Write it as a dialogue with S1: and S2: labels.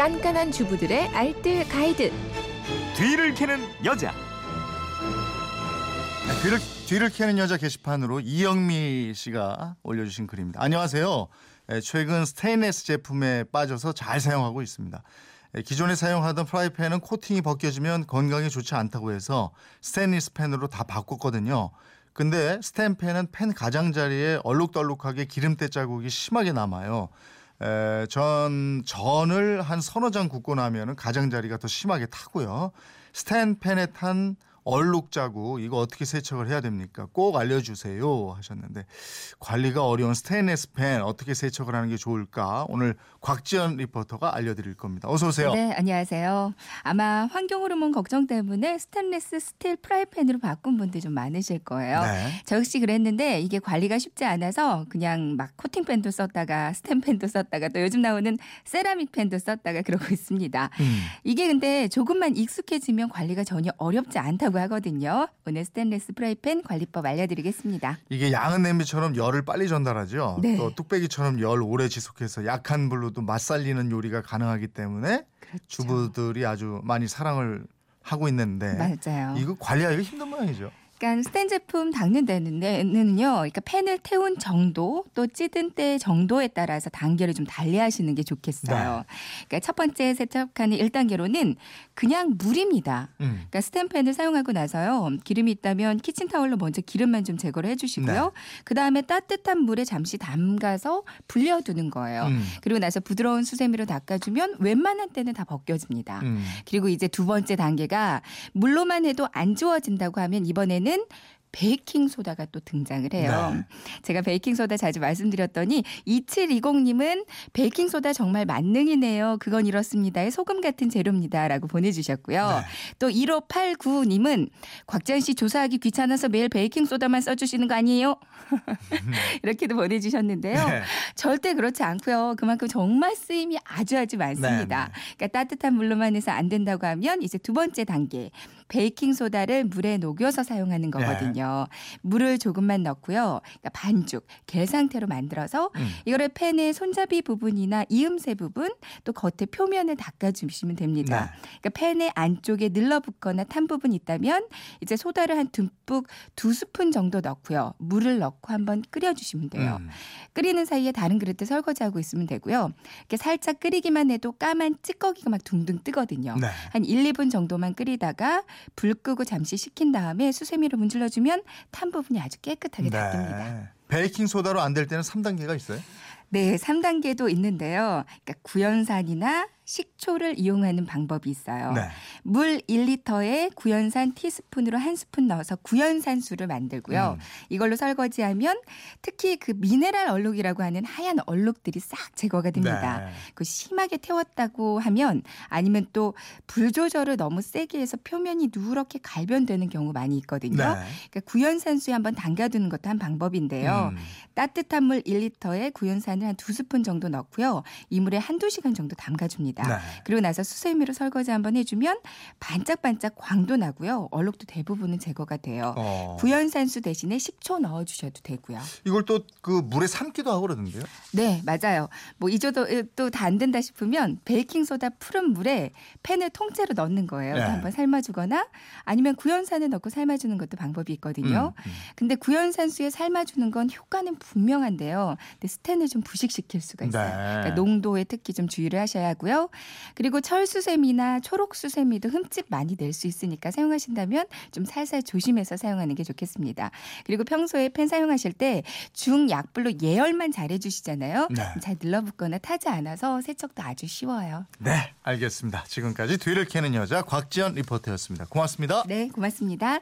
S1: 깐깐한 주부들의 알뜰 가이드.
S2: 뒤를 캐는 여자.
S3: 네, 뒤를, 뒤를 캐는 여자 게시판으로 이영미 씨가 올려주신 글입니다. 안녕하세요. 예, 최근 스테인레스 제품에 빠져서 잘 사용하고 있습니다. 예, 기존에 사용하던 프라이팬은 코팅이 벗겨지면 건강에 좋지 않다고 해서 스테인리스 팬으로 다 바꿨거든요. 근데 스텐팬은 팬 가장자리에 얼룩덜룩하게 기름때 자국이 심하게 남아요. 에, 전 전을 한 서너 장 굽고 나면은 가장자리가 더 심하게 타고요. 스탠팬에 탄 얼룩 자국 이거 어떻게 세척을 해야 됩니까? 꼭 알려주세요 하셨는데 관리가 어려운 스테인레스 팬 어떻게 세척을 하는 게 좋을까? 오늘 곽지연 리포터가 알려드릴 겁니다. 어서 오세요.
S4: 네, 안녕하세요. 아마 환경 호르몬 걱정 때문에 스테인레스 스틸 프라이팬으로 바꾼 분들 좀 많으실 거예요.
S3: 네.
S4: 저 역시 그랬는데 이게 관리가 쉽지 않아서 그냥 막 코팅 팬도 썼다가 스텐 팬도 썼다가 또 요즘 나오는 세라믹 팬도 썼다가 그러고 있습니다.
S3: 음.
S4: 이게 근데 조금만 익숙해지면 관리가 전혀 어렵지 않다고 하거든요. 오늘 스테인레스 프라이팬 관리법 알려드리겠습니다.
S3: 이게 양은 냄비처럼 열을 빨리 전달하죠.
S4: 네.
S3: 또 뚝배기처럼 열 오래 지속해서 약한 불로도 맛살리는 요리가 가능하기 때문에
S4: 그렇죠.
S3: 주부들이 아주 많이 사랑을 하고 있는데
S4: 맞아요.
S3: 이거 관리하기가 힘든 모양이죠.
S4: 그러니까 스텐 제품 닦는 데는요, 그러니까 팬을 태운 정도 또 찌든 때 정도에 따라서 단계를 좀 달리하시는 게 좋겠어요. 그러니까 첫 번째 세척하는 1단계로는 그냥 물입니다.
S3: 음.
S4: 그러니까 스텐팬을 사용하고 나서요 기름이 있다면 키친타월로 먼저 기름만 좀 제거를 해주시고요.
S3: 네.
S4: 그 다음에 따뜻한 물에 잠시 담가서 불려두는 거예요.
S3: 음.
S4: 그리고 나서 부드러운 수세미로 닦아주면 웬만한 때는 다 벗겨집니다.
S3: 음.
S4: 그리고 이제 두 번째 단계가 물로만 해도 안 지워진다고 하면 이번에는 있는 베이킹 소다가 또 등장을 해요.
S3: 네.
S4: 제가 베이킹 소다 자주 말씀드렸더니 2720님은 베이킹 소다 정말 만능이네요. 그건 이렇습니다의 소금 같은 재료입니다라고 보내주셨고요.
S3: 네.
S4: 또 1589님은 곽지연 씨 조사하기 귀찮아서 매일 베이킹 소다만 써주시는 거 아니에요? 이렇게도 보내주셨는데요.
S3: 네.
S4: 절대 그렇지 않고요. 그만큼 정말 쓰임이 아주 아주 많습니다.
S3: 네,
S4: 그러니까 따뜻한 물로만 해서 안 된다고 하면 이제 두 번째 단계 베이킹 소다를 물에 녹여서 사용하는 거거든요. 물을 조금만 넣고요. 그러니까 반죽 겔 상태로 만들어서
S3: 음.
S4: 이거를 팬의 손잡이 부분이나 이음새 부분 또 겉에 표면을 닦아주시면 됩니다.
S3: 네.
S4: 그러니까 팬의 안쪽에 늘러붙거나 탄 부분이 있다면 이제 소다를 한 듬뿍 두 스푼 정도 넣고요. 물을 넣고 한번 끓여주시면 돼요.
S3: 음.
S4: 끓이는 사이에 다른 그릇에 설거지하고 있으면 되고요. 이렇게 살짝 끓이기만 해도 까만 찌꺼기가 막 둥둥 뜨거든요.
S3: 네.
S4: 한 1, 2분 정도만 끓이다가 불 끄고 잠시 식힌 다음에 수세미로 문질러주면 탄 부분이 아주 깨끗하게 닦입니다.
S3: 네. 베이킹 소다로 안 될 때는 3단계가 있어요.
S4: 네, 3단계도 있는데요. 그러니까 구연산이나 식초를 이용하는 방법이 있어요.
S3: 네.
S4: 물 1리터에 구연산 티스푼으로 한 스푼 넣어서 구연산수를 만들고요.
S3: 음.
S4: 이걸로 설거지하면 특히 그 미네랄 얼룩이라고 하는 하얀 얼룩들이 싹 제거가 됩니다.
S3: 네.
S4: 그 심하게 태웠다고 하면 아니면 또 불 조절을 너무 세게 해서 표면이 누렇게 갈변되는 경우 많이 있거든요.
S3: 네.
S4: 그러니까 구연산수에 한번 담가두는 것도 한 방법인데요.
S3: 음.
S4: 따뜻한 물 1리터에 구연산을 한 두 스푼 정도 넣고요. 이 물에 한두 시간 정도 담가줍니다.
S3: 네.
S4: 그리고 나서 수세미로 설거지 한번 해주면 반짝반짝 광도 나고요. 얼룩도 대부분은 제거가 돼요.
S3: 어.
S4: 구연산수 대신에 식초 넣어주셔도 되고요.
S3: 이걸 또 그 물에 삶기도 하고 그러던데요.
S4: 네, 맞아요. 뭐 이조도 또 다 안 된다 싶으면 베이킹 소다 푸른 물에 팬을 통째로 넣는 거예요.
S3: 네.
S4: 한번 삶아주거나 아니면 구연산을 넣고 삶아주는 것도 방법이 있거든요.
S3: 음, 음.
S4: 근데 구연산수에 삶아주는 건 효과는 분명한데요. 근데 스텐을 좀 부식시킬 수가 있어요.
S3: 네.
S4: 그러니까 농도에 특히 좀 주의를 하셔야 하 고요. 그리고 철수세미나 초록수세미도 흠집 많이 낼 수 있으니까 사용하신다면 좀 살살 조심해서 사용하는 게 좋겠습니다. 그리고 평소에 펜 사용하실 때 중약불로 예열만 잘 해주시잖아요.
S3: 네.
S4: 잘 늘러붙거나 타지 않아서 세척도 아주 쉬워요.
S3: 네, 알겠습니다. 지금까지 뒤를 캐는 여자 곽지연 리포터였습니다. 고맙습니다.
S4: 네, 고맙습니다.